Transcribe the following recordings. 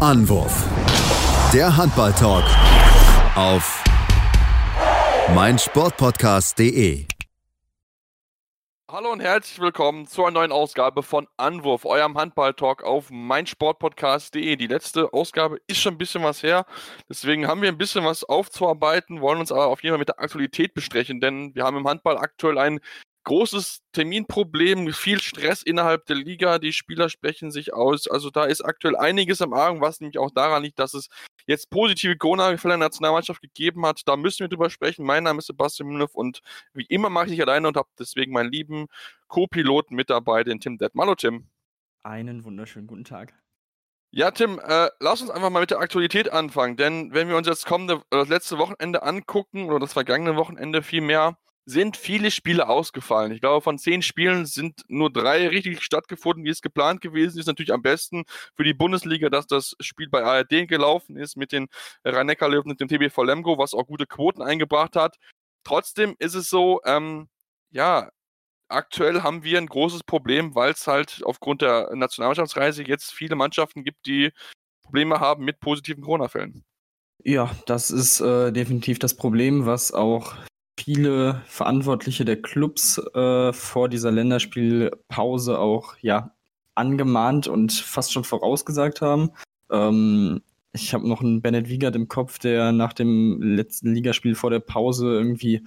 Anwurf. Der Handball-Talk auf meinsportpodcast.de. Hallo und herzlich willkommen zu einer neuen Ausgabe von Anwurf, eurem Handball-Talk auf meinsportpodcast.de. Die letzte Ausgabe ist schon ein bisschen was her, deswegen haben wir ein bisschen was aufzuarbeiten, wollen uns aber auf jeden Fall mit der Aktualität bestrechen, denn wir haben im Handball aktuell ein großes Terminproblem, viel Stress innerhalb der Liga, die Spieler sprechen sich aus. Also da ist aktuell einiges am Argen, was nämlich auch daran liegt, dass es jetzt positive Corona-Fälle in der Nationalmannschaft gegeben hat. Da müssen wir drüber sprechen. Mein Name ist Sebastian Müller und wie immer mache ich nicht alleine und habe deswegen meinen lieben Co-Piloten mit dabei, den Tim Detm. Hallo Tim. Einen wunderschönen guten Tag. Ja, Tim, äh, lass uns einfach mal mit der Aktualität anfangen, denn wenn wir uns jetzt kommende, das letzte Wochenende angucken, oder das vergangene Wochenende vielmehr, sind viele Spiele ausgefallen. Ich glaube, von zehn Spielen sind nur drei richtig stattgefunden, wie es geplant gewesen ist. Natürlich am besten für die Bundesliga, dass das Spiel bei ARD gelaufen ist mit den rhein löwen und dem TBV Lemgo, was auch gute Quoten eingebracht hat. Trotzdem ist es so, ähm, ja, aktuell haben wir ein großes Problem, weil es halt aufgrund der Nationalmannschaftsreise jetzt viele Mannschaften gibt, die Probleme haben mit positiven Corona-Fällen. Ja, das ist äh, definitiv das Problem, was auch viele Verantwortliche der Clubs äh, vor dieser Länderspielpause auch ja angemahnt und fast schon vorausgesagt haben. Ähm, ich habe noch einen Bennett Wiegert im Kopf, der nach dem letzten Ligaspiel vor der Pause irgendwie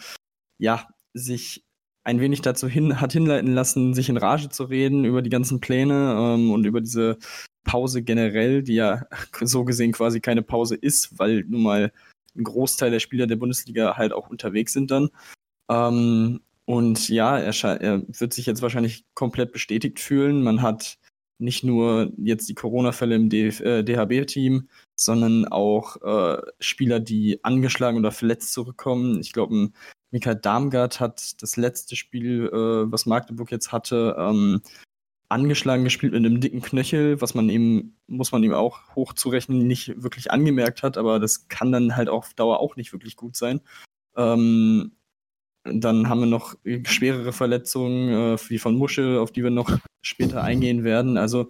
ja sich ein wenig dazu hin, hat hinleiten lassen, sich in Rage zu reden über die ganzen Pläne ähm, und über diese Pause generell, die ja so gesehen quasi keine Pause ist, weil nun mal ein Großteil der Spieler der Bundesliga halt auch unterwegs sind dann. Ähm, und ja, er, er, wird sich jetzt wahrscheinlich komplett bestätigt fühlen. Man hat nicht nur jetzt die Corona-Fälle im äh, DHB-Team, sondern auch äh, Spieler, die angeschlagen oder verletzt zurückkommen. Ich glaube, Mikael Darmgard hat das letzte Spiel, äh, was Magdeburg jetzt hatte, ähm, angeschlagen gespielt mit einem dicken Knöchel, was man ihm, muss man ihm auch hochzurechnen, nicht wirklich angemerkt hat, aber das kann dann halt auf Dauer auch nicht wirklich gut sein. Ähm, dann haben wir noch schwerere Verletzungen, äh, wie von Muschel, auf die wir noch später eingehen werden. Also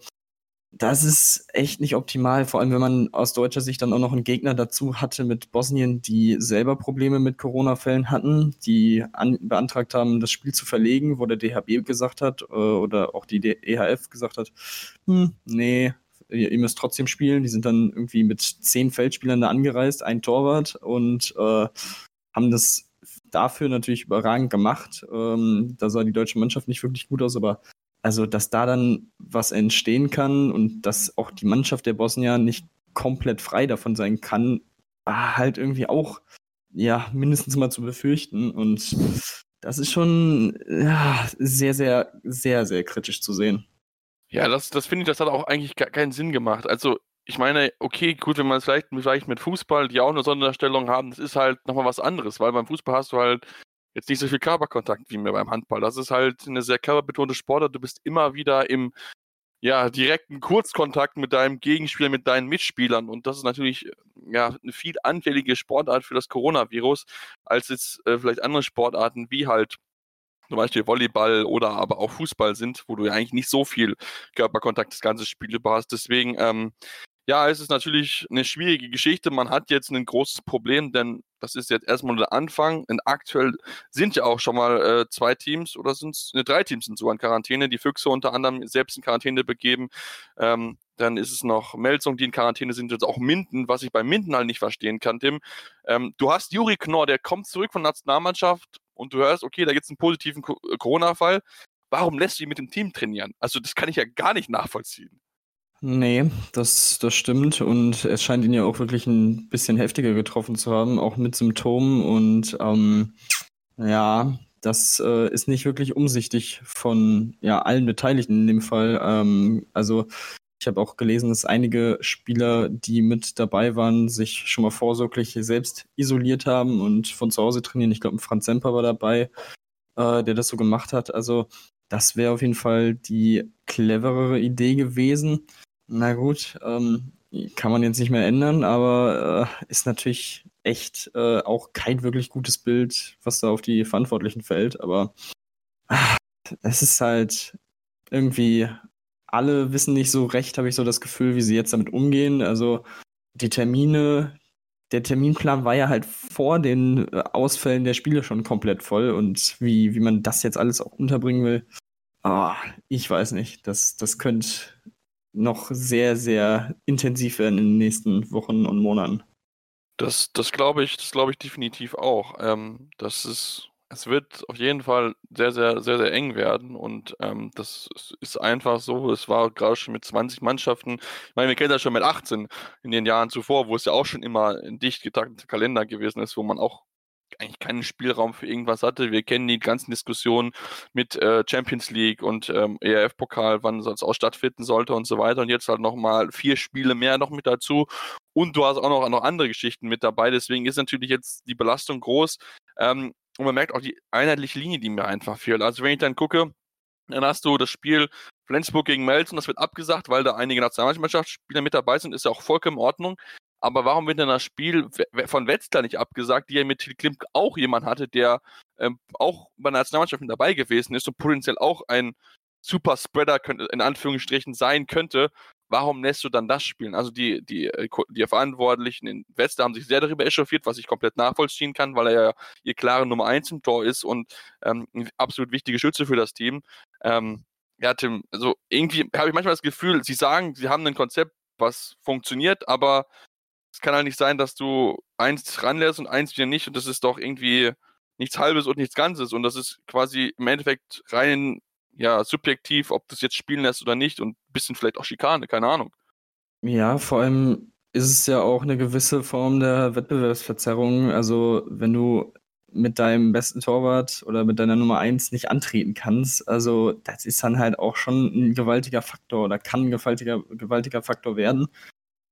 das ist echt nicht optimal, vor allem wenn man aus deutscher Sicht dann auch noch einen Gegner dazu hatte mit Bosnien, die selber Probleme mit Corona-Fällen hatten, die an, beantragt haben, das Spiel zu verlegen, wo der DHB gesagt hat äh, oder auch die EHF gesagt hat, hm, nee, ihr, ihr, müsst trotzdem spielen. Die sind dann irgendwie mit zehn Feldspielern da angereist, ein Torwart und äh, haben das dafür natürlich überragend gemacht. Ähm, da sah die deutsche Mannschaft nicht wirklich gut aus, aber also, dass da dann was entstehen kann und dass auch die Mannschaft der Bosnier nicht komplett frei davon sein kann, war halt irgendwie auch, ja, mindestens mal zu befürchten. Und das ist schon ja, sehr, sehr, sehr, sehr kritisch zu sehen. Ja, das, das finde ich, das hat auch eigentlich keinen Sinn gemacht. Also, ich meine, okay, gut, wenn man es vielleicht, vielleicht mit Fußball, die auch eine Sonderstellung haben, das ist halt nochmal was anderes, weil beim Fußball hast du halt jetzt nicht so viel Körperkontakt wie mir beim Handball. Das ist halt eine sehr körperbetonte Sportart. Du bist immer wieder im ja, direkten Kurzkontakt mit deinem Gegenspieler, mit deinen Mitspielern. Und das ist natürlich ja, eine viel anfällige Sportart für das Coronavirus, als jetzt äh, vielleicht andere Sportarten wie halt zum Beispiel Volleyball oder aber auch Fußball sind, wo du ja eigentlich nicht so viel Körperkontakt das ganze Spiel über hast. Deswegen ähm, ja, es ist natürlich eine schwierige Geschichte. Man hat jetzt ein großes Problem, denn das ist jetzt erstmal der Anfang. Und aktuell sind ja auch schon mal äh, zwei Teams oder sind es ne, drei Teams sind so in Quarantäne. Die Füchse unter anderem selbst in Quarantäne begeben. Ähm, dann ist es noch Melzung, die in Quarantäne sind, jetzt auch Minden, was ich bei Minden halt nicht verstehen kann, Tim. Ähm, du hast Juri Knorr, der kommt zurück von Nationalmannschaft und du hörst, okay, da gibt es einen positiven äh, Corona-Fall. Warum lässt du ihn mit dem Team trainieren? Also, das kann ich ja gar nicht nachvollziehen. Nee, das, das stimmt. Und es scheint ihn ja auch wirklich ein bisschen heftiger getroffen zu haben, auch mit Symptomen. Und ähm, ja, das äh, ist nicht wirklich umsichtig von ja, allen Beteiligten in dem Fall. Ähm, also ich habe auch gelesen, dass einige Spieler, die mit dabei waren, sich schon mal vorsorglich selbst isoliert haben und von zu Hause trainieren. Ich glaube, Franz Semper war dabei, äh, der das so gemacht hat. Also das wäre auf jeden Fall die cleverere Idee gewesen. Na gut, ähm, kann man jetzt nicht mehr ändern, aber äh, ist natürlich echt äh, auch kein wirklich gutes Bild, was da auf die Verantwortlichen fällt. Aber äh, es ist halt irgendwie alle wissen nicht so recht, habe ich so das Gefühl, wie sie jetzt damit umgehen. Also die Termine, der Terminplan war ja halt vor den äh, Ausfällen der Spiele schon komplett voll und wie, wie man das jetzt alles auch unterbringen will, oh, ich weiß nicht. Das, das könnte noch sehr, sehr intensiv werden in den nächsten Wochen und Monaten. Das, das glaube ich, das glaube ich definitiv auch. Ähm, das ist es wird auf jeden Fall sehr, sehr, sehr, sehr eng werden und ähm, das ist einfach so. Es war gerade schon mit 20 Mannschaften. Ich meine, wir kennen das schon mit 18 in den Jahren zuvor, wo es ja auch schon immer ein dicht getakteter Kalender gewesen ist, wo man auch eigentlich keinen Spielraum für irgendwas hatte. Wir kennen die ganzen Diskussionen mit äh, Champions League und ähm, ERF-Pokal, wann es auch stattfinden sollte und so weiter. Und jetzt halt nochmal vier Spiele mehr noch mit dazu. Und du hast auch noch, noch andere Geschichten mit dabei. Deswegen ist natürlich jetzt die Belastung groß. Ähm, und man merkt auch die einheitliche Linie, die mir einfach fehlt. Also wenn ich dann gucke, dann hast du das Spiel Flensburg gegen Melzen, das wird abgesagt, weil da einige Nationalmannschaftsspieler mit dabei sind, ist ja auch vollkommen in Ordnung. Aber warum wird denn das Spiel von Wetzlar nicht abgesagt, die ja mit Klimp auch jemand hatte, der ähm, auch bei der Nationalmannschaft dabei gewesen ist und potenziell auch ein Super Spreader in Anführungsstrichen sein könnte, warum lässt du dann das spielen? Also die, die, äh, die Verantwortlichen in Wetzlar haben sich sehr darüber echauffiert, was ich komplett nachvollziehen kann, weil er ja ihr klare Nummer 1 im Tor ist und ähm, absolut wichtige Schütze für das Team. Ähm, ja, Tim, also irgendwie habe ich manchmal das Gefühl, sie sagen, sie haben ein Konzept, was funktioniert, aber es kann halt nicht sein, dass du eins ranlässt und eins wieder nicht und das ist doch irgendwie nichts Halbes und nichts Ganzes und das ist quasi im Endeffekt rein ja, subjektiv, ob du es jetzt spielen lässt oder nicht und ein bisschen vielleicht auch Schikane, keine Ahnung. Ja, vor allem ist es ja auch eine gewisse Form der Wettbewerbsverzerrung. Also, wenn du mit deinem besten Torwart oder mit deiner Nummer 1 nicht antreten kannst, also das ist dann halt auch schon ein gewaltiger Faktor oder kann ein gewaltiger, gewaltiger Faktor werden.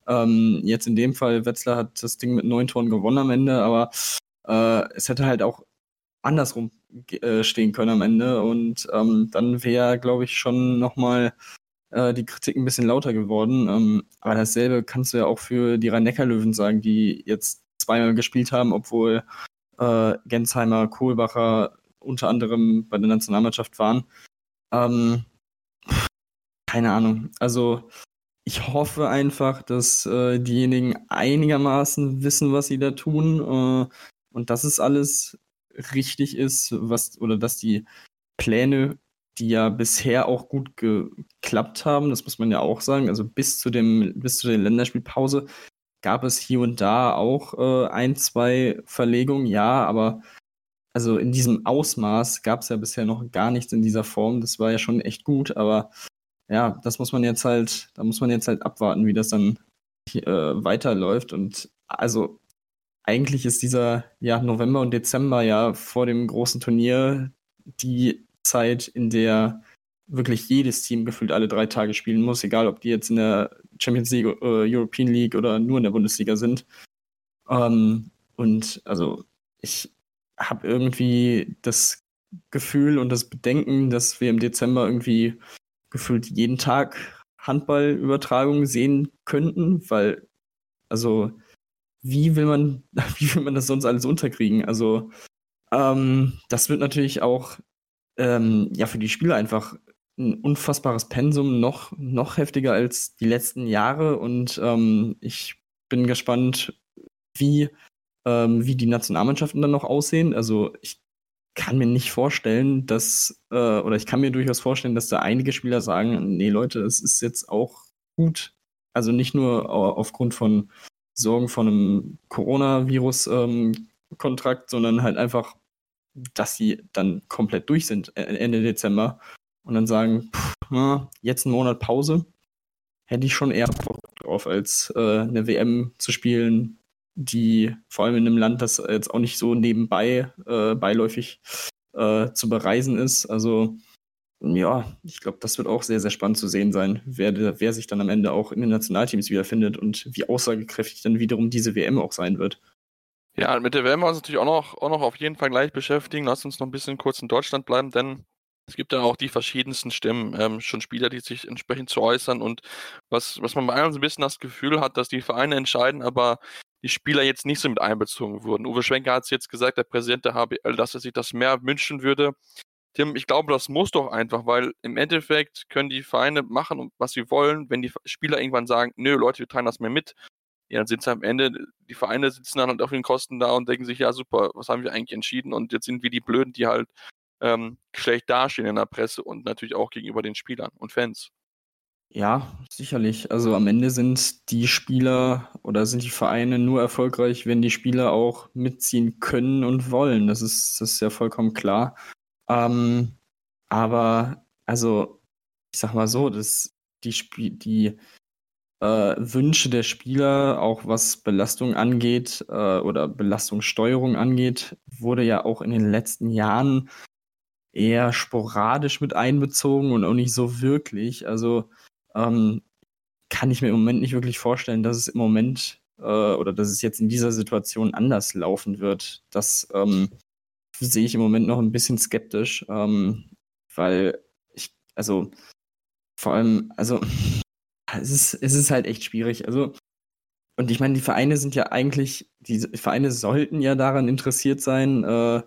Ähm, jetzt in dem Fall, Wetzlar hat das Ding mit neun Toren gewonnen am Ende, aber äh, es hätte halt auch andersrum äh, stehen können am Ende. Und ähm, dann wäre, glaube ich, schon nochmal äh, die Kritik ein bisschen lauter geworden. Ähm, aber dasselbe kannst du ja auch für die Rhein-Neckar-Löwen sagen, die jetzt zweimal gespielt haben, obwohl äh, Gensheimer, Kohlbacher unter anderem bei der Nationalmannschaft waren. Ähm, keine Ahnung. Also ich hoffe einfach, dass äh, diejenigen einigermaßen wissen, was sie da tun. Äh, und das ist alles richtig ist, was oder dass die Pläne, die ja bisher auch gut geklappt haben, das muss man ja auch sagen, also bis zu dem bis zu der Länderspielpause gab es hier und da auch äh, ein, zwei Verlegungen, ja, aber also in diesem Ausmaß gab es ja bisher noch gar nichts in dieser Form. Das war ja schon echt gut, aber ja, das muss man jetzt halt, da muss man jetzt halt abwarten, wie das dann äh, weiterläuft. Und also eigentlich ist dieser ja, November und Dezember ja vor dem großen Turnier die Zeit, in der wirklich jedes Team gefühlt alle drei Tage spielen muss, egal ob die jetzt in der Champions League, äh, European League oder nur in der Bundesliga sind. Ähm, und also ich habe irgendwie das Gefühl und das Bedenken, dass wir im Dezember irgendwie gefühlt jeden Tag Handballübertragungen sehen könnten, weil also wie will man, wie will man das sonst alles unterkriegen? Also, ähm, das wird natürlich auch ähm, ja für die Spieler einfach ein unfassbares Pensum, noch, noch heftiger als die letzten Jahre. Und ähm, ich bin gespannt, wie, ähm, wie die Nationalmannschaften dann noch aussehen. Also ich kann mir nicht vorstellen, dass, äh, oder ich kann mir durchaus vorstellen, dass da einige Spieler sagen, nee Leute, es ist jetzt auch gut. Also nicht nur aufgrund von Sorgen von einem Coronavirus-Kontrakt, ähm, sondern halt einfach, dass sie dann komplett durch sind äh, Ende Dezember. Und dann sagen, pff, na, jetzt einen Monat Pause, hätte ich schon eher Bock drauf, als äh, eine WM zu spielen, die vor allem in einem Land, das jetzt auch nicht so nebenbei äh, beiläufig äh, zu bereisen ist. Also ja, ich glaube, das wird auch sehr, sehr spannend zu sehen sein, wer, wer sich dann am Ende auch in den Nationalteams wiederfindet und wie aussagekräftig dann wiederum diese WM auch sein wird. Ja, mit der WM wollen wir uns natürlich auch noch, auch noch auf jeden Fall gleich beschäftigen. Lass uns noch ein bisschen kurz in Deutschland bleiben, denn es gibt ja auch die verschiedensten Stimmen, ähm, schon Spieler, die sich entsprechend zu äußern und was, was man bei uns ein bisschen das Gefühl hat, dass die Vereine entscheiden, aber die Spieler jetzt nicht so mit einbezogen wurden. Uwe Schwenker hat es jetzt gesagt, der Präsident der HBL, dass er sich das mehr wünschen würde, Tim, ich glaube, das muss doch einfach, weil im Endeffekt können die Vereine machen, was sie wollen. Wenn die Spieler irgendwann sagen, nö, Leute, wir teilen das mehr mit, ja, dann sind es am Ende, die Vereine sitzen dann halt auf den Kosten da und denken sich, ja super, was haben wir eigentlich entschieden? Und jetzt sind wir die Blöden, die halt ähm, schlecht dastehen in der Presse und natürlich auch gegenüber den Spielern und Fans. Ja, sicherlich. Also am Ende sind die Spieler oder sind die Vereine nur erfolgreich, wenn die Spieler auch mitziehen können und wollen. Das ist, das ist ja vollkommen klar. Ähm, aber, also, ich sag mal so, dass die, Sp die äh, Wünsche der Spieler, auch was Belastung angeht äh, oder Belastungssteuerung angeht, wurde ja auch in den letzten Jahren eher sporadisch mit einbezogen und auch nicht so wirklich. Also ähm, kann ich mir im Moment nicht wirklich vorstellen, dass es im Moment äh, oder dass es jetzt in dieser Situation anders laufen wird. Das ähm, sehe ich im Moment noch ein bisschen skeptisch, ähm, weil ich, also vor allem, also es ist, es ist halt echt schwierig. Also, und ich meine, die Vereine sind ja eigentlich, die Vereine sollten ja daran interessiert sein, äh,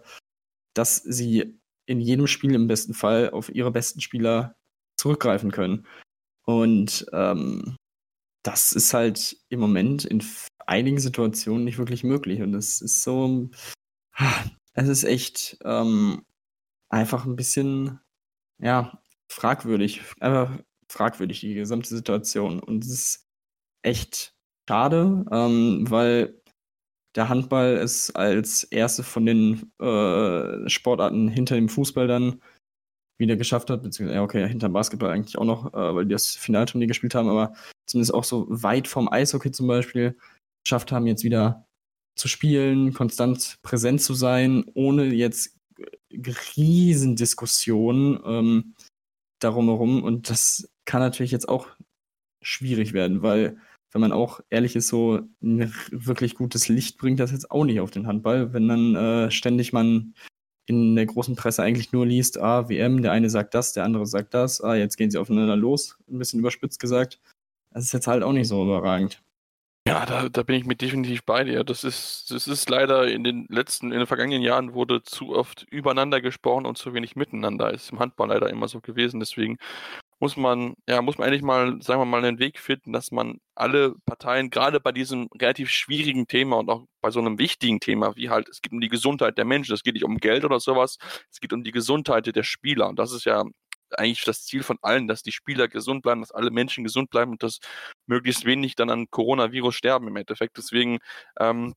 dass sie in jedem Spiel im besten Fall auf ihre besten Spieler zurückgreifen können. Und ähm, das ist halt im Moment in einigen Situationen nicht wirklich möglich. Und es ist so, es ist echt ähm, einfach ein bisschen, ja, fragwürdig. Einfach fragwürdig, die gesamte Situation. Und es ist echt schade, ähm, weil der Handball es als erste von den äh, Sportarten hinter dem Fußball dann wieder geschafft hat, beziehungsweise, okay, hinter Basketball eigentlich auch noch, äh, weil die das Finalturnier gespielt haben, aber zumindest auch so weit vom Eishockey zum Beispiel geschafft haben, jetzt wieder zu spielen, konstant präsent zu sein, ohne jetzt riesen Diskussionen ähm, darum herum. Und das kann natürlich jetzt auch schwierig werden, weil, wenn man auch ehrlich ist, so ein wirklich gutes Licht bringt das jetzt auch nicht auf den Handball, wenn dann äh, ständig man in der großen Presse eigentlich nur liest, ah, WM, der eine sagt das, der andere sagt das, ah, jetzt gehen sie aufeinander los, ein bisschen überspitzt gesagt. Das ist jetzt halt auch nicht so überragend. Ja, da, da bin ich mit definitiv bei dir. Das ist, das ist leider in den letzten, in den vergangenen Jahren wurde zu oft übereinander gesprochen und zu wenig miteinander. Ist im Handball leider immer so gewesen. Deswegen muss man, ja, muss man eigentlich mal, sagen wir mal, einen Weg finden, dass man alle Parteien, gerade bei diesem relativ schwierigen Thema und auch bei so einem wichtigen Thema, wie halt, es geht um die Gesundheit der Menschen, es geht nicht um Geld oder sowas, es geht um die Gesundheit der Spieler. Und das ist ja eigentlich das Ziel von allen, dass die Spieler gesund bleiben, dass alle Menschen gesund bleiben und dass möglichst wenig dann an Coronavirus sterben im Endeffekt. Deswegen ähm,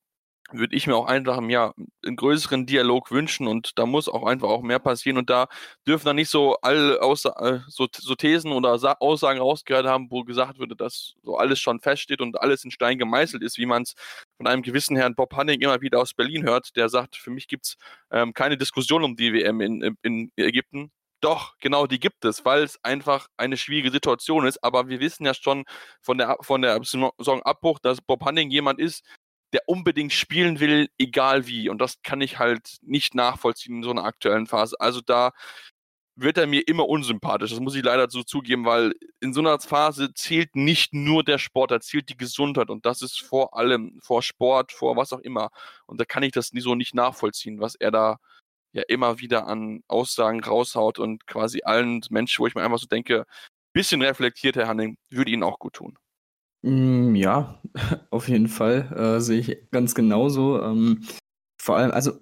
würde ich mir auch einfach ja, einen größeren Dialog wünschen und da muss auch einfach auch mehr passieren und da dürfen dann nicht so Aussa äh, so, so Thesen oder Sa Aussagen rausgehört haben, wo gesagt würde, dass so alles schon feststeht und alles in Stein gemeißelt ist, wie man es von einem gewissen Herrn Bob Hanning immer wieder aus Berlin hört, der sagt, für mich gibt es ähm, keine Diskussion um die WM in, in Ägypten. Doch, genau, die gibt es, weil es einfach eine schwierige Situation ist. Aber wir wissen ja schon von der, von der Saisonabbruch, dass Bob Hanning jemand ist, der unbedingt spielen will, egal wie. Und das kann ich halt nicht nachvollziehen in so einer aktuellen Phase. Also da wird er mir immer unsympathisch. Das muss ich leider so zugeben, weil in so einer Phase zählt nicht nur der Sport, da zählt die Gesundheit und das ist vor allem, vor Sport, vor was auch immer. Und da kann ich das so nicht nachvollziehen, was er da ja immer wieder an Aussagen raushaut und quasi allen Menschen, wo ich mir einfach so denke, bisschen reflektiert, Herr Hanning, würde Ihnen auch gut tun. Mm, ja, auf jeden Fall. Äh, sehe ich ganz genauso. Ähm, vor allem, also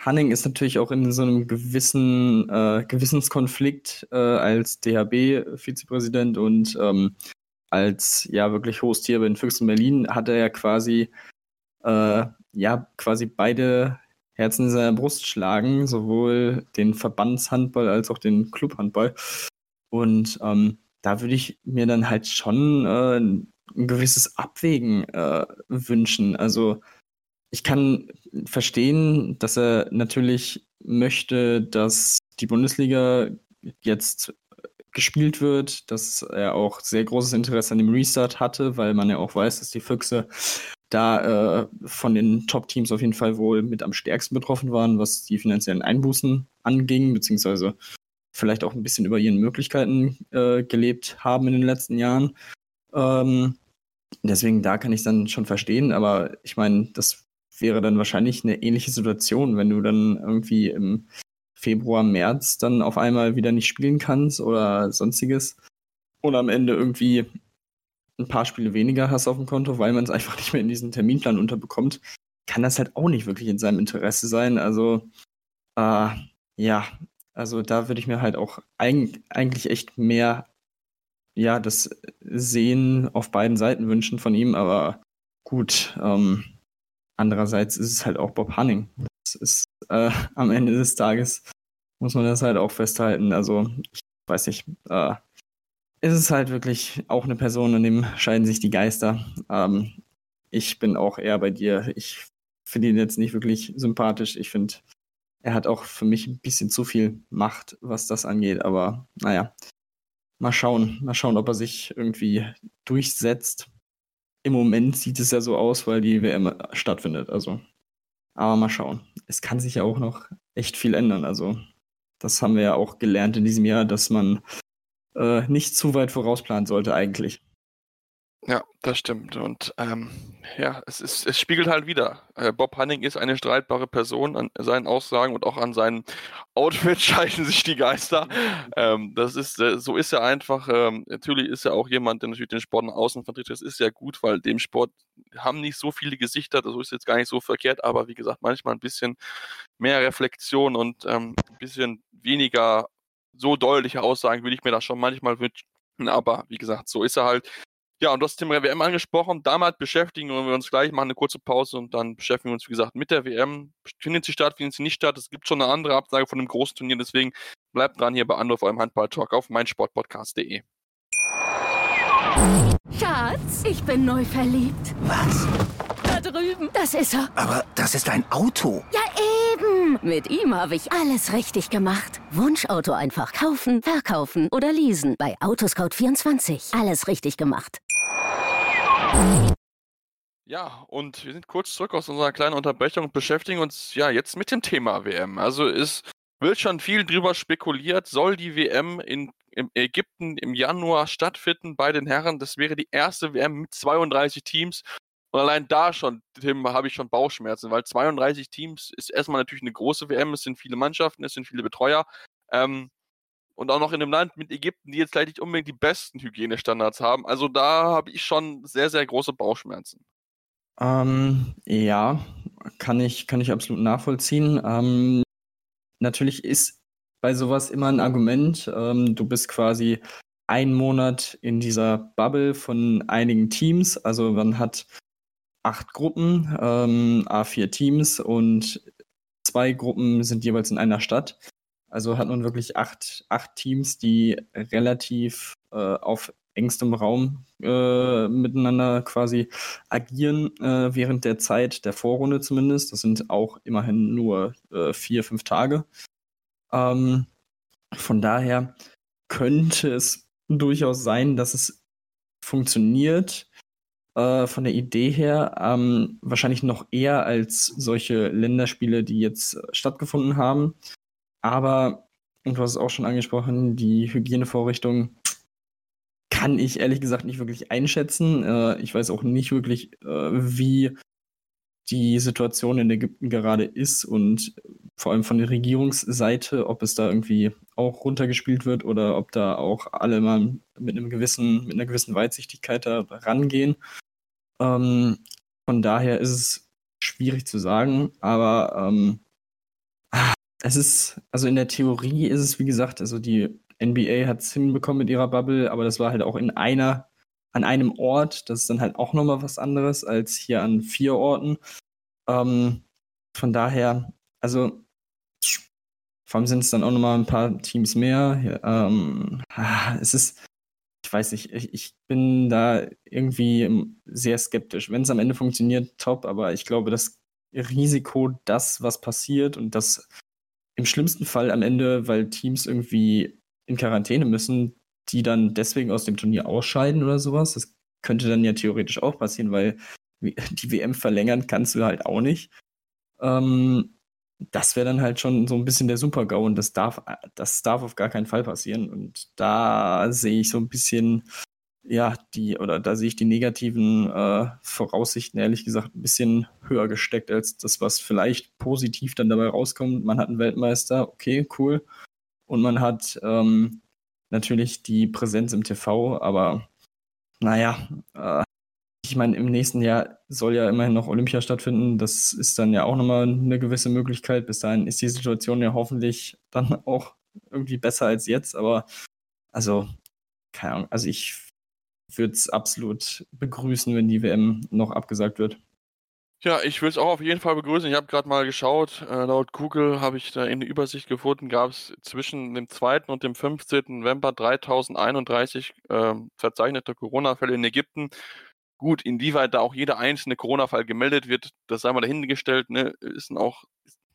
Hanning ist natürlich auch in so einem gewissen äh, Gewissenskonflikt äh, als DHB-Vizepräsident und ähm, als ja wirklich hohes Tier bei den Füchsen Berlin hat er ja quasi äh, ja quasi beide Herzen in seiner Brust schlagen, sowohl den Verbandshandball als auch den Clubhandball. Und ähm, da würde ich mir dann halt schon äh, ein gewisses Abwägen äh, wünschen. Also ich kann verstehen, dass er natürlich möchte, dass die Bundesliga jetzt gespielt wird, dass er auch sehr großes Interesse an dem Restart hatte, weil man ja auch weiß, dass die Füchse da äh, von den Top-Teams auf jeden Fall wohl mit am stärksten betroffen waren, was die finanziellen Einbußen anging, beziehungsweise vielleicht auch ein bisschen über ihren Möglichkeiten äh, gelebt haben in den letzten Jahren. Ähm, deswegen, da kann ich dann schon verstehen, aber ich meine, das wäre dann wahrscheinlich eine ähnliche Situation, wenn du dann irgendwie im Februar, März dann auf einmal wieder nicht spielen kannst oder sonstiges. Und am Ende irgendwie ein paar Spiele weniger hast auf dem Konto, weil man es einfach nicht mehr in diesen Terminplan unterbekommt, kann das halt auch nicht wirklich in seinem Interesse sein. Also, äh, ja, also da würde ich mir halt auch eig eigentlich echt mehr, ja, das Sehen auf beiden Seiten wünschen von ihm, aber gut, ähm, andererseits ist es halt auch Bob Hanning. Das ist äh, am Ende des Tages, muss man das halt auch festhalten. Also, ich weiß nicht, äh, ist es halt wirklich auch eine Person, in dem scheiden sich die Geister. Ähm, ich bin auch eher bei dir. Ich finde ihn jetzt nicht wirklich sympathisch. Ich finde, er hat auch für mich ein bisschen zu viel Macht, was das angeht. Aber naja, mal schauen. Mal schauen, ob er sich irgendwie durchsetzt. Im Moment sieht es ja so aus, weil die WM stattfindet. Also, aber mal schauen. Es kann sich ja auch noch echt viel ändern. Also, das haben wir ja auch gelernt in diesem Jahr, dass man äh, nicht zu weit vorausplanen sollte eigentlich. Ja, das stimmt. Und ähm, ja, es, ist, es spiegelt halt wieder. Äh, Bob Hanning ist eine streitbare Person. An seinen Aussagen und auch an seinen Outfits scheiden sich die Geister. Ähm, das ist, äh, so ist er einfach. Ähm, natürlich ist er auch jemand, der natürlich den Sport nach außen vertritt. Das ist sehr gut, weil dem Sport haben nicht so viele Gesichter. Das ist jetzt gar nicht so verkehrt. Aber wie gesagt, manchmal ein bisschen mehr Reflexion und ähm, ein bisschen weniger so deutliche Aussagen würde ich mir da schon manchmal wünschen. Aber wie gesagt, so ist er halt. Ja, und du hast Thema WM angesprochen. Damit beschäftigen wir uns gleich, machen eine kurze Pause und dann beschäftigen wir uns, wie gesagt, mit der WM. Findet sie statt, findet sie nicht statt? Es gibt schon eine andere Absage von einem großen Turnier, deswegen bleibt dran hier bei Anruf eurem Handball-Talk auf meinsportpodcast.de. Schatz, ich bin neu verliebt. Was? Da drüben. Das ist er. Aber das ist ein Auto. Ja, eben. Mit ihm habe ich alles richtig gemacht. Wunschauto einfach kaufen, verkaufen oder leasen. Bei Autoscout24. Alles richtig gemacht. Ja, und wir sind kurz zurück aus unserer kleinen Unterbrechung und beschäftigen uns ja jetzt mit dem Thema WM. Also es wird schon viel drüber spekuliert, soll die WM in im Ägypten im Januar stattfinden bei den Herren. Das wäre die erste WM mit 32 Teams. Und allein da schon, Tim, habe ich schon Bauchschmerzen, weil 32 Teams ist erstmal natürlich eine große WM, es sind viele Mannschaften, es sind viele Betreuer. Ähm, und auch noch in einem Land mit Ägypten, die jetzt vielleicht nicht unbedingt die besten Hygienestandards haben. Also da habe ich schon sehr, sehr große Bauchschmerzen. Ähm, ja, kann ich, kann ich absolut nachvollziehen. Ähm, natürlich ist bei sowas immer ein Argument. Ähm, du bist quasi einen Monat in dieser Bubble von einigen Teams. Also man hat acht Gruppen, ähm, A4 Teams und zwei Gruppen sind jeweils in einer Stadt. Also hat man wirklich acht, acht Teams, die relativ äh, auf engstem Raum äh, miteinander quasi agieren äh, während der Zeit der Vorrunde zumindest. Das sind auch immerhin nur äh, vier, fünf Tage. Ähm, von daher könnte es durchaus sein, dass es funktioniert äh, von der Idee her. Ähm, wahrscheinlich noch eher als solche Länderspiele, die jetzt stattgefunden haben. Aber, und du hast es auch schon angesprochen, die Hygienevorrichtungen kann ich ehrlich gesagt nicht wirklich einschätzen. Äh, ich weiß auch nicht wirklich, äh, wie die Situation in Ägypten gerade ist und vor allem von der Regierungsseite, ob es da irgendwie auch runtergespielt wird oder ob da auch alle mal mit einem gewissen, mit einer gewissen Weitsichtigkeit da rangehen. Ähm, von daher ist es schwierig zu sagen, aber ähm, es ist, also in der Theorie ist es, wie gesagt, also die NBA hat es hinbekommen mit ihrer Bubble, aber das war halt auch in einer, an einem Ort. Das ist dann halt auch nochmal was anderes als hier an vier Orten. Ähm, von daher, also vor allem sind es dann auch nochmal ein paar Teams mehr. Ähm, es ist, ich weiß nicht, ich, ich bin da irgendwie sehr skeptisch. Wenn es am Ende funktioniert, top, aber ich glaube, das Risiko, das, was passiert und das im schlimmsten Fall am Ende, weil Teams irgendwie in Quarantäne müssen, die dann deswegen aus dem Turnier ausscheiden oder sowas, das könnte dann ja theoretisch auch passieren, weil die WM verlängern kannst du halt auch nicht. Ähm, das wäre dann halt schon so ein bisschen der Super-GAU und das darf, das darf auf gar keinen Fall passieren. Und da sehe ich so ein bisschen ja, die, oder da sehe ich die negativen äh, Voraussichten ehrlich gesagt ein bisschen höher gesteckt als das, was vielleicht positiv dann dabei rauskommt. Man hat einen Weltmeister, okay, cool. Und man hat ähm, natürlich die Präsenz im TV, aber naja, äh, ich meine, im nächsten Jahr soll ja immerhin noch Olympia stattfinden. Das ist dann ja auch nochmal eine gewisse Möglichkeit. Bis dahin ist die Situation ja hoffentlich dann auch irgendwie besser als jetzt. Aber also, keine Ahnung, also ich würde es absolut begrüßen, wenn die WM noch abgesagt wird. Ja, ich würde es auch auf jeden Fall begrüßen. Ich habe gerade mal geschaut, äh, laut Google habe ich da in der Übersicht gefunden, gab es zwischen dem 2. und dem 15. November 3031 äh, verzeichnete Corona-Fälle in Ägypten. Gut, inwieweit da auch jeder einzelne Corona-Fall gemeldet wird, das sei mal dahingestellt, ne, ist auch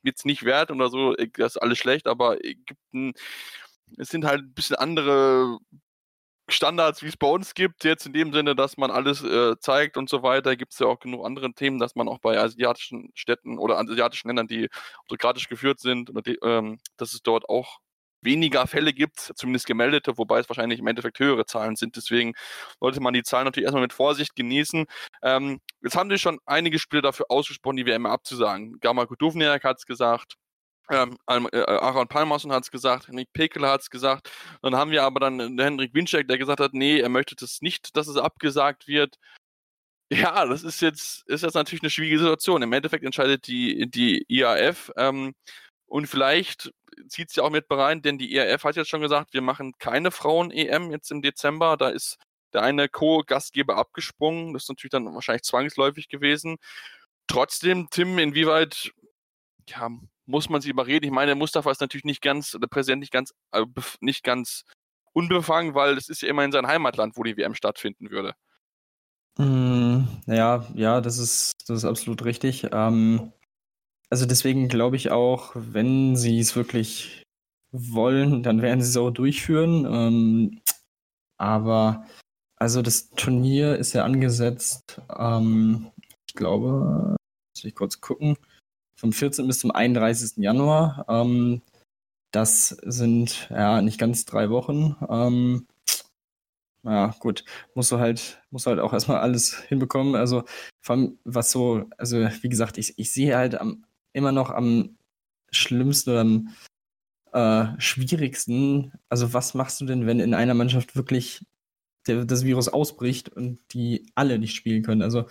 jetzt nicht wert oder so, äh, das ist alles schlecht, aber Ägypten, es sind halt ein bisschen andere Standards, wie es bei uns gibt, jetzt in dem Sinne, dass man alles äh, zeigt und so weiter, gibt es ja auch genug andere Themen, dass man auch bei asiatischen Städten oder asiatischen Ländern, die autokratisch geführt sind, die, ähm, dass es dort auch weniger Fälle gibt, zumindest gemeldete, wobei es wahrscheinlich im Endeffekt höhere Zahlen sind. Deswegen sollte man die Zahlen natürlich erstmal mit Vorsicht genießen. Ähm, jetzt haben sich schon einige Spieler dafür ausgesprochen, die WM abzusagen. Gama Kuduvniak hat es gesagt, ähm, äh, Aaron Palmerson hat es gesagt, Henrik Pekel hat es gesagt. Dann haben wir aber dann äh, Henrik Winczek, der gesagt hat, nee, er möchte das nicht, dass es abgesagt wird. Ja, das ist jetzt, ist jetzt natürlich eine schwierige Situation. Im Endeffekt entscheidet die, die IAF ähm, und vielleicht zieht sie auch mit rein, denn die IAF hat jetzt schon gesagt, wir machen keine Frauen-EM jetzt im Dezember. Da ist der eine Co-Gastgeber abgesprungen. Das ist natürlich dann wahrscheinlich zwangsläufig gewesen. Trotzdem, Tim, inwieweit ja, muss man sie überreden. Ich meine, Mustafa ist natürlich nicht ganz, der Präsident nicht ganz, äh, nicht ganz unbefangen, weil es ist ja immerhin sein Heimatland, wo die WM stattfinden würde. Mm, ja, ja, das ist, das ist absolut richtig. Ähm, also deswegen glaube ich auch, wenn sie es wirklich wollen, dann werden sie es auch durchführen. Ähm, aber also das Turnier ist ja angesetzt, ähm, ich glaube, muss ich kurz gucken vom 14. bis zum 31. Januar. Ähm, das sind ja nicht ganz drei Wochen. Ähm, ja, gut, musst du halt, musst du halt auch erstmal alles hinbekommen. Also, was so, also wie gesagt, ich, ich sehe halt am, immer noch am schlimmsten oder am äh, schwierigsten, also was machst du denn, wenn in einer Mannschaft wirklich der, das Virus ausbricht und die alle nicht spielen können? Also,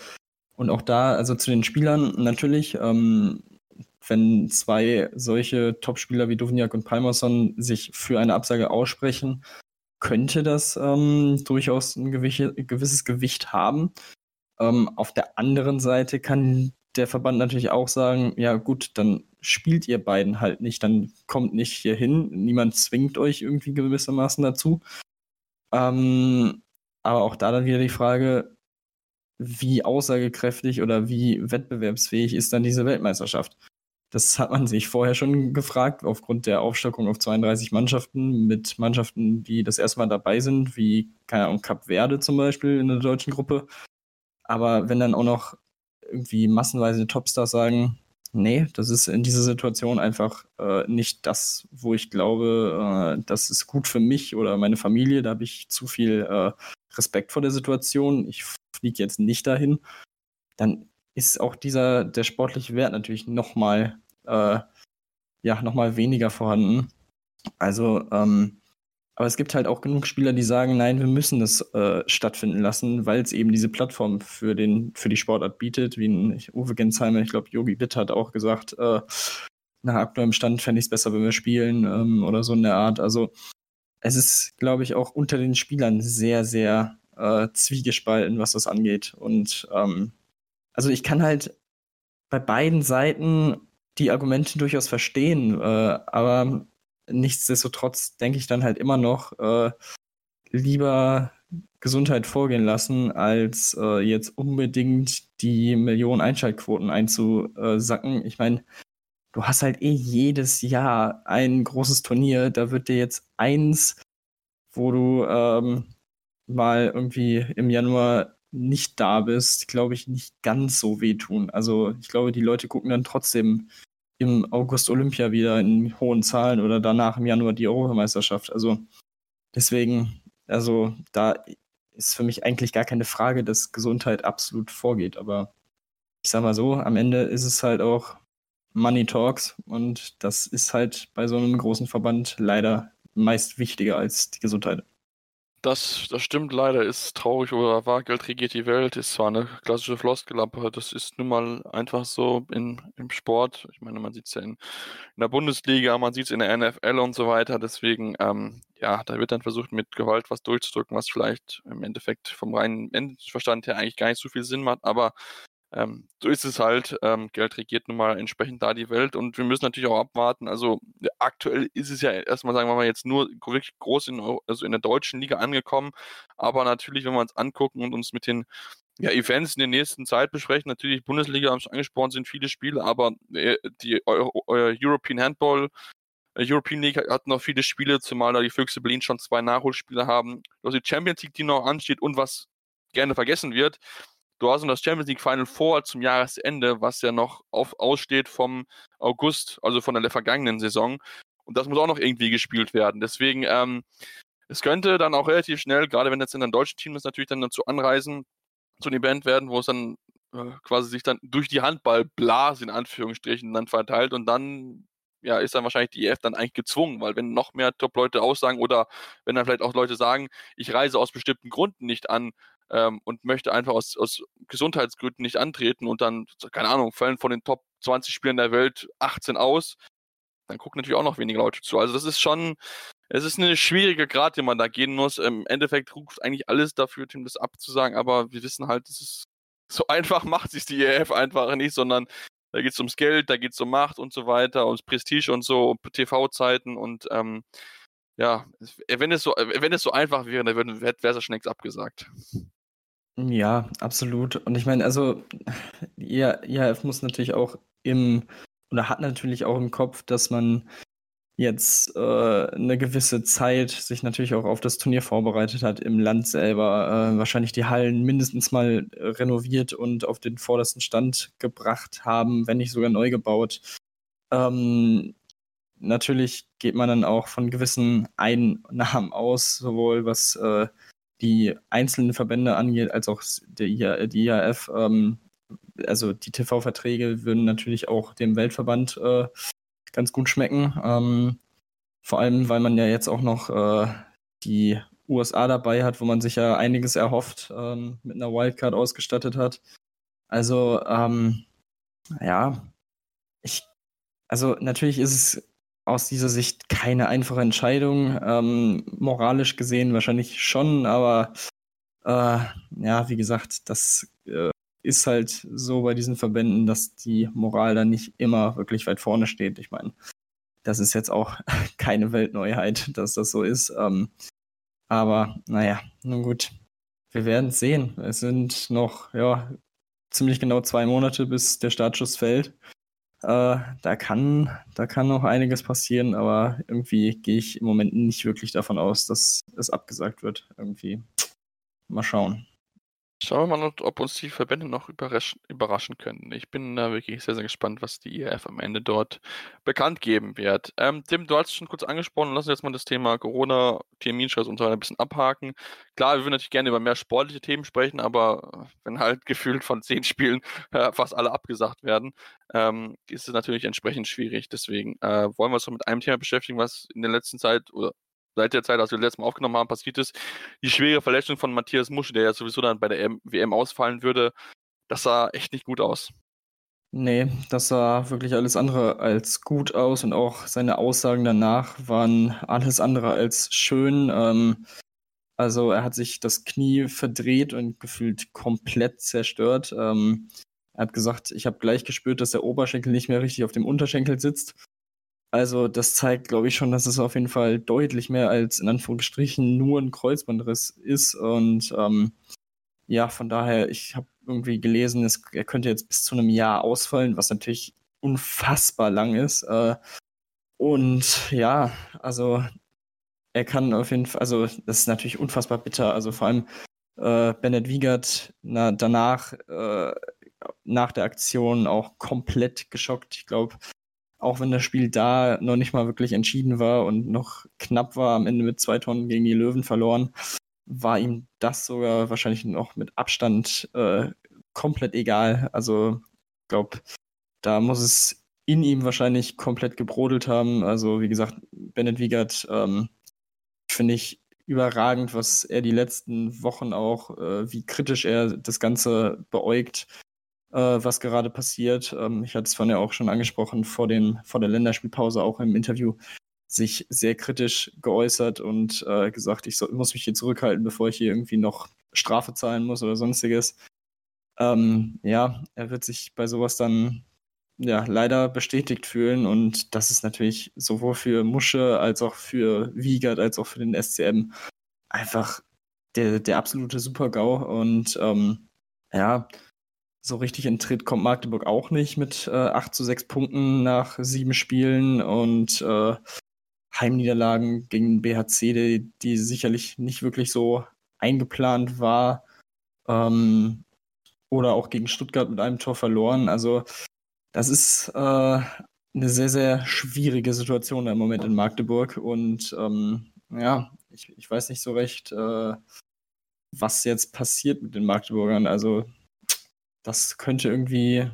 und auch da, also zu den Spielern natürlich, ähm, wenn zwei solche Topspieler wie Duvniak und Palmerson sich für eine Absage aussprechen, könnte das ähm, durchaus ein gewisses Gewicht haben. Ähm, auf der anderen Seite kann der Verband natürlich auch sagen, ja gut, dann spielt ihr beiden halt nicht, dann kommt nicht hier hin, niemand zwingt euch irgendwie gewissermaßen dazu. Ähm, aber auch da dann wieder die Frage, wie aussagekräftig oder wie wettbewerbsfähig ist dann diese Weltmeisterschaft? Das hat man sich vorher schon gefragt, aufgrund der Aufstockung auf 32 Mannschaften mit Mannschaften, die das erste Mal dabei sind, wie, keine Ahnung, Cap Verde zum Beispiel in der deutschen Gruppe. Aber wenn dann auch noch irgendwie massenweise Topstars sagen, nee, das ist in dieser Situation einfach äh, nicht das, wo ich glaube, äh, das ist gut für mich oder meine Familie, da habe ich zu viel äh, Respekt vor der Situation, ich fliege jetzt nicht dahin, dann ist auch dieser, der sportliche Wert natürlich nochmal äh, ja, nochmal weniger vorhanden. Also, ähm, aber es gibt halt auch genug Spieler, die sagen, nein, wir müssen das äh, stattfinden lassen, weil es eben diese Plattform für, den, für die Sportart bietet, wie ein Uwe Gensheimer, ich glaube, Yogi Bitt hat auch gesagt, äh, nach aktuellem Stand fände ich es besser, wenn wir spielen ähm, oder so in der Art. Also es ist, glaube ich, auch unter den Spielern sehr, sehr äh, zwiegespalten, was das angeht. Und ähm, also ich kann halt bei beiden Seiten die Argumente durchaus verstehen, äh, aber nichtsdestotrotz denke ich dann halt immer noch äh, lieber Gesundheit vorgehen lassen, als äh, jetzt unbedingt die Millionen Einschaltquoten einzusacken. Ich meine, du hast halt eh jedes Jahr ein großes Turnier, da wird dir jetzt eins, wo du ähm, mal irgendwie im Januar nicht da bist, glaube ich, nicht ganz so wehtun. Also ich glaube, die Leute gucken dann trotzdem im August Olympia wieder in hohen Zahlen oder danach im Januar die Europameisterschaft. Also deswegen, also da ist für mich eigentlich gar keine Frage, dass Gesundheit absolut vorgeht. Aber ich sag mal so, am Ende ist es halt auch Money Talks und das ist halt bei so einem großen Verband leider meist wichtiger als die Gesundheit. Das, das stimmt leider, ist traurig oder wahr, Geld regiert die Welt, ist zwar eine klassische Floskel, aber das ist nun mal einfach so in, im Sport. Ich meine, man sieht es ja in, in, der Bundesliga, man sieht es in der NFL und so weiter, deswegen, ähm, ja, da wird dann versucht, mit Gewalt was durchzudrücken, was vielleicht im Endeffekt vom reinen Menschenverstand her eigentlich gar nicht so viel Sinn macht, aber ähm, so ist es halt. Ähm, Geld regiert nun mal entsprechend da die Welt und wir müssen natürlich auch abwarten. Also aktuell ist es ja erstmal, sagen wir mal, jetzt nur wirklich groß in, also in der deutschen Liga angekommen. Aber natürlich, wenn wir uns angucken und uns mit den ja, Events in der nächsten Zeit besprechen, natürlich Bundesliga haben es angesprochen, sind viele Spiele, aber äh, die Euro, European Handball äh, European League hat noch viele Spiele, zumal da die Füchse Berlin schon zwei Nachholspiele haben. Also die Champions League, die noch ansteht und was gerne vergessen wird, Du hast das Champions League Final vor zum Jahresende, was ja noch auf, aussteht vom August, also von der vergangenen Saison. Und das muss auch noch irgendwie gespielt werden. Deswegen, ähm, es könnte dann auch relativ schnell, gerade wenn jetzt in einem deutschen Team ist, natürlich dann dazu anreisen, zu einem Event werden, wo es dann äh, quasi sich dann durch die Handballblase in Anführungsstrichen dann verteilt und dann ja, ist dann wahrscheinlich die EF dann eigentlich gezwungen, weil wenn noch mehr Top-Leute aussagen oder wenn dann vielleicht auch Leute sagen, ich reise aus bestimmten Gründen nicht an, ähm, und möchte einfach aus, aus Gesundheitsgründen nicht antreten und dann, keine Ahnung, fallen von den Top 20 Spielern der Welt 18 aus, dann gucken natürlich auch noch weniger Leute zu. Also das ist schon, es ist eine schwierige Grad, den man da gehen muss. Im Endeffekt ruft eigentlich alles dafür, Tim das abzusagen, aber wir wissen halt, es ist so einfach macht sich die EF einfach nicht, sondern da geht es ums Geld, da geht es um Macht und so weiter, ums Prestige und so, TV-Zeiten und ähm, ja, wenn es so, wenn es so einfach wäre, dann wäre es schon längst abgesagt. Ja, absolut. Und ich meine, also, ja, IHF muss natürlich auch im, oder hat natürlich auch im Kopf, dass man jetzt äh, eine gewisse Zeit sich natürlich auch auf das Turnier vorbereitet hat im Land selber, äh, wahrscheinlich die Hallen mindestens mal renoviert und auf den vordersten Stand gebracht haben, wenn nicht sogar neu gebaut. Ähm, natürlich geht man dann auch von gewissen Einnahmen aus, sowohl was äh, die einzelnen Verbände angeht, als auch der IA, die IAF. Ähm, also die TV-Verträge würden natürlich auch dem Weltverband äh, ganz gut schmecken. Ähm, vor allem, weil man ja jetzt auch noch äh, die USA dabei hat, wo man sich ja einiges erhofft, ähm, mit einer Wildcard ausgestattet hat. Also, ähm, ja, ich, also natürlich ist es aus dieser Sicht keine einfache Entscheidung. Ähm, moralisch gesehen wahrscheinlich schon, aber äh, ja, wie gesagt, das äh, ist halt so bei diesen Verbänden, dass die Moral dann nicht immer wirklich weit vorne steht. Ich meine, das ist jetzt auch keine Weltneuheit, dass das so ist. Ähm, aber naja, nun gut. Wir werden es sehen. Es sind noch ja, ziemlich genau zwei Monate, bis der Startschuss fällt. Äh, da, kann, da kann noch einiges passieren, aber irgendwie gehe ich im Moment nicht wirklich davon aus, dass es abgesagt wird. Irgendwie. Mal schauen. Schauen wir mal, ob uns die Verbände noch überraschen, können. Ich bin da wirklich sehr, sehr gespannt, was die IRF am Ende dort bekannt geben wird. Ähm, Tim, du hast es schon kurz angesprochen. Lass uns jetzt mal das Thema Corona, Terminstress und so weiter ein bisschen abhaken. Klar, wir würden natürlich gerne über mehr sportliche Themen sprechen, aber wenn halt gefühlt von zehn Spielen äh, fast alle abgesagt werden, ähm, ist es natürlich entsprechend schwierig. Deswegen äh, wollen wir uns doch mit einem Thema beschäftigen, was in der letzten Zeit oder seit der Zeit, als wir das letzte Mal aufgenommen haben, passiert ist. Die schwere Verletzung von Matthias Musche, der ja sowieso dann bei der WM ausfallen würde, das sah echt nicht gut aus. Nee, das sah wirklich alles andere als gut aus und auch seine Aussagen danach waren alles andere als schön. Ähm, also er hat sich das Knie verdreht und gefühlt komplett zerstört. Ähm, er hat gesagt, ich habe gleich gespürt, dass der Oberschenkel nicht mehr richtig auf dem Unterschenkel sitzt. Also das zeigt, glaube ich, schon, dass es auf jeden Fall deutlich mehr als in Anführungsstrichen nur ein Kreuzbandriss ist. Und ähm, ja, von daher, ich habe irgendwie gelesen, es, er könnte jetzt bis zu einem Jahr ausfallen, was natürlich unfassbar lang ist. Äh, und ja, also er kann auf jeden Fall, also das ist natürlich unfassbar bitter. Also vor allem äh, Bennett Wiegert na, danach, äh, nach der Aktion auch komplett geschockt. Ich glaube, auch wenn das Spiel da noch nicht mal wirklich entschieden war und noch knapp war, am Ende mit zwei Tonnen gegen die Löwen verloren. war ihm das sogar wahrscheinlich noch mit Abstand äh, komplett egal. Also ich glaube, da muss es in ihm wahrscheinlich komplett gebrodelt haben. Also wie gesagt, Bennett Wiegert ähm, finde ich überragend, was er die letzten Wochen auch, äh, wie kritisch er das Ganze beäugt, was gerade passiert. Ähm, ich hatte es von ja auch schon angesprochen vor, den, vor der Länderspielpause auch im Interview sich sehr kritisch geäußert und äh, gesagt, ich so, muss mich hier zurückhalten, bevor ich hier irgendwie noch Strafe zahlen muss oder sonstiges. Ähm, ja, er wird sich bei sowas dann ja leider bestätigt fühlen und das ist natürlich sowohl für Musche als auch für Wiegert als auch für den SCM einfach der, der absolute Super-GAU und ähm, ja, so richtig in Tritt kommt Magdeburg auch nicht mit äh, 8 zu 6 Punkten nach sieben Spielen und äh, Heimniederlagen gegen BHC, die, die sicherlich nicht wirklich so eingeplant war. Ähm, oder auch gegen Stuttgart mit einem Tor verloren. Also das ist äh, eine sehr, sehr schwierige Situation im Moment in Magdeburg. Und ähm, ja, ich, ich weiß nicht so recht, äh, was jetzt passiert mit den Magdeburgern. Also das könnte irgendwie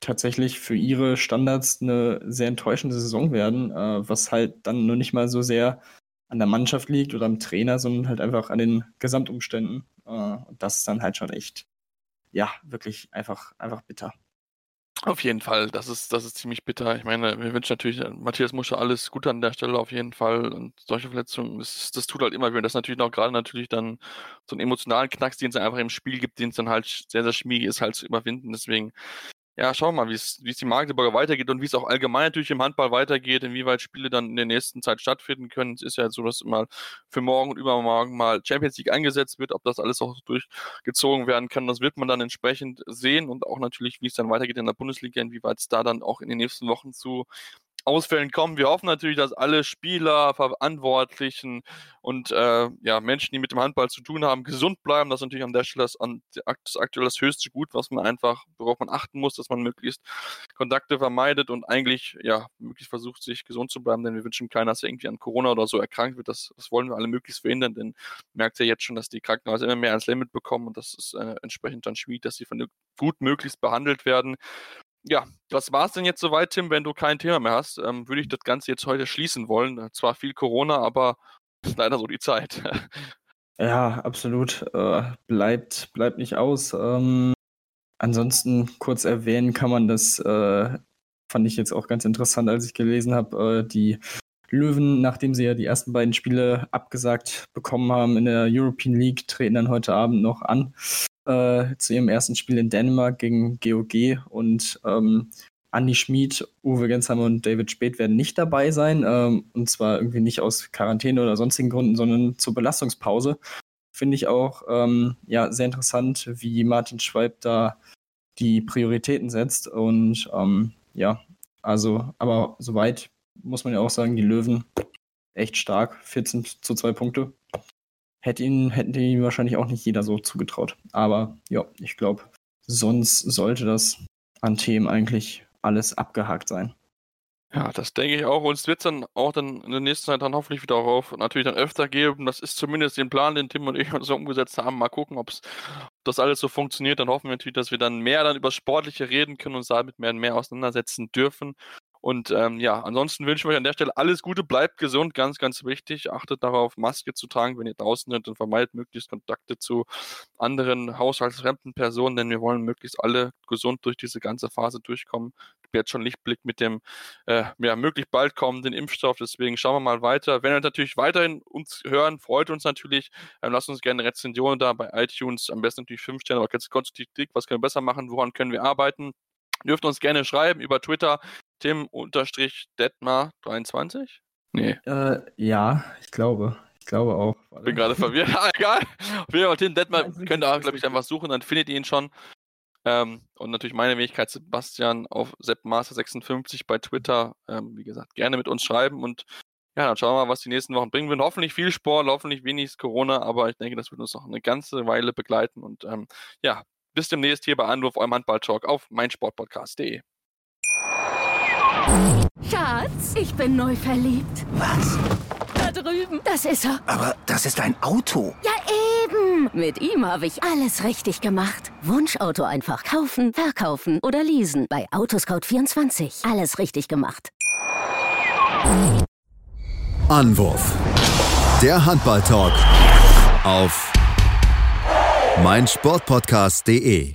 tatsächlich für ihre Standards eine sehr enttäuschende Saison werden, äh, was halt dann nur nicht mal so sehr an der Mannschaft liegt oder am Trainer, sondern halt einfach an den Gesamtumständen. Äh, und das ist dann halt schon echt, ja, wirklich einfach, einfach bitter. Auf jeden Fall, das ist, das ist ziemlich bitter. Ich meine, wir wünschen natürlich äh, Matthias Musche alles Gute an der Stelle auf jeden Fall. Und solche Verletzungen, das, das tut halt immer weh. Das ist natürlich auch gerade natürlich dann so einen emotionalen Knacks, den es einfach im Spiel gibt, den es dann halt sehr, sehr schwierig ist, halt zu überwinden. Deswegen ja, schauen wir mal, wie es die Magdeburger weitergeht und wie es auch allgemein natürlich im Handball weitergeht, inwieweit Spiele dann in der nächsten Zeit stattfinden können. Es ist ja so, dass mal für morgen und übermorgen mal Champions League eingesetzt wird. Ob das alles auch durchgezogen werden kann, das wird man dann entsprechend sehen und auch natürlich, wie es dann weitergeht in der Bundesliga, inwieweit es da dann auch in den nächsten Wochen zu Ausfällen kommen. Wir hoffen natürlich, dass alle Spieler, Verantwortlichen und äh, ja, Menschen, die mit dem Handball zu tun haben, gesund bleiben. Das ist natürlich an der Stelle das, das aktuell das höchste Gut, was man einfach, worauf man achten muss, dass man möglichst Kontakte vermeidet und eigentlich ja möglichst versucht, sich gesund zu bleiben. Denn wir wünschen keiner, dass er irgendwie an Corona oder so erkrankt wird. Das, das wollen wir alle möglichst verhindern, denn merkt ja jetzt schon, dass die Krankenhäuser immer mehr ans Limit bekommen und das ist äh, entsprechend dann schwierig, dass sie von gut möglichst behandelt werden ja, das war's denn jetzt soweit, Tim. Wenn du kein Thema mehr hast, ähm, würde ich das Ganze jetzt heute schließen wollen. Äh, zwar viel Corona, aber ist leider so die Zeit. ja, absolut. Äh, bleibt, bleibt nicht aus. Ähm, ansonsten kurz erwähnen kann man das, äh, fand ich jetzt auch ganz interessant, als ich gelesen habe, äh, die Löwen, nachdem sie ja die ersten beiden Spiele abgesagt bekommen haben in der European League, treten dann heute Abend noch an äh, zu ihrem ersten Spiel in Dänemark gegen GOG und ähm, Andi Schmid, Uwe Gensheimer und David Speth werden nicht dabei sein. Ähm, und zwar irgendwie nicht aus Quarantäne oder sonstigen Gründen, sondern zur Belastungspause. Finde ich auch ähm, ja, sehr interessant, wie Martin Schweib da die Prioritäten setzt. Und ähm, ja, also, aber soweit muss man ja auch sagen, die Löwen echt stark. 14 zu 2 Punkte hätte ihn, hätten die wahrscheinlich auch nicht jeder so zugetraut. Aber ja, ich glaube, sonst sollte das an Themen eigentlich alles abgehakt sein. Ja, das denke ich auch. Und es wird dann auch dann in der nächsten Zeit dann hoffentlich wieder auch natürlich dann öfter geben. Das ist zumindest den Plan, den Tim und ich uns so umgesetzt haben. Mal gucken, ob das alles so funktioniert. Dann hoffen wir natürlich, dass wir dann mehr dann über Sportliche reden können und uns damit mehr und mehr auseinandersetzen dürfen. Und ähm, ja, ansonsten wünsche ich euch an der Stelle alles Gute, bleibt gesund, ganz, ganz wichtig. Achtet darauf, Maske zu tragen, wenn ihr draußen seid und vermeidet möglichst Kontakte zu anderen haushaltsfremden Personen, denn wir wollen möglichst alle gesund durch diese ganze Phase durchkommen. Ich habe jetzt schon Lichtblick mit dem äh, ja, möglichst bald kommenden Impfstoff, deswegen schauen wir mal weiter. Wenn ihr natürlich weiterhin uns hören, freut uns natürlich. Ähm, lasst uns gerne Rezensionen da bei iTunes, am besten natürlich 5 Sterne, aber jetzt konstruktiv, was können wir besser machen, woran können wir arbeiten dürft uns gerne schreiben über Twitter, Tim-Detmar23? Nee. Äh, ja, ich glaube. Ich glaube auch. Warte. Bin gerade verwirrt. Ah, egal. Auf jeden Fall Tim Detmar könnt ihr, glaube ich, einfach suchen, dann findet ihr ihn schon. Ähm, und natürlich meine Wenigkeit Sebastian auf seppmaster56 bei Twitter. Ähm, wie gesagt, gerne mit uns schreiben und ja, dann schauen wir mal, was die nächsten Wochen bringen wird. Hoffentlich viel Sport, hoffentlich wenig Corona, aber ich denke, das wird uns noch eine ganze Weile begleiten. Und ähm, ja, bis demnächst hier bei Anruf, eurem Handball-Talk auf meinsportpodcast.de. Schatz, ich bin neu verliebt. Was? drüben. Das ist er. Aber das ist ein Auto. Ja, eben. Mit ihm habe ich alles richtig gemacht. Wunschauto einfach kaufen, verkaufen oder leasen. Bei Autoscout24. Alles richtig gemacht. Anwurf. Der Handball-Talk auf meinsportpodcast.de.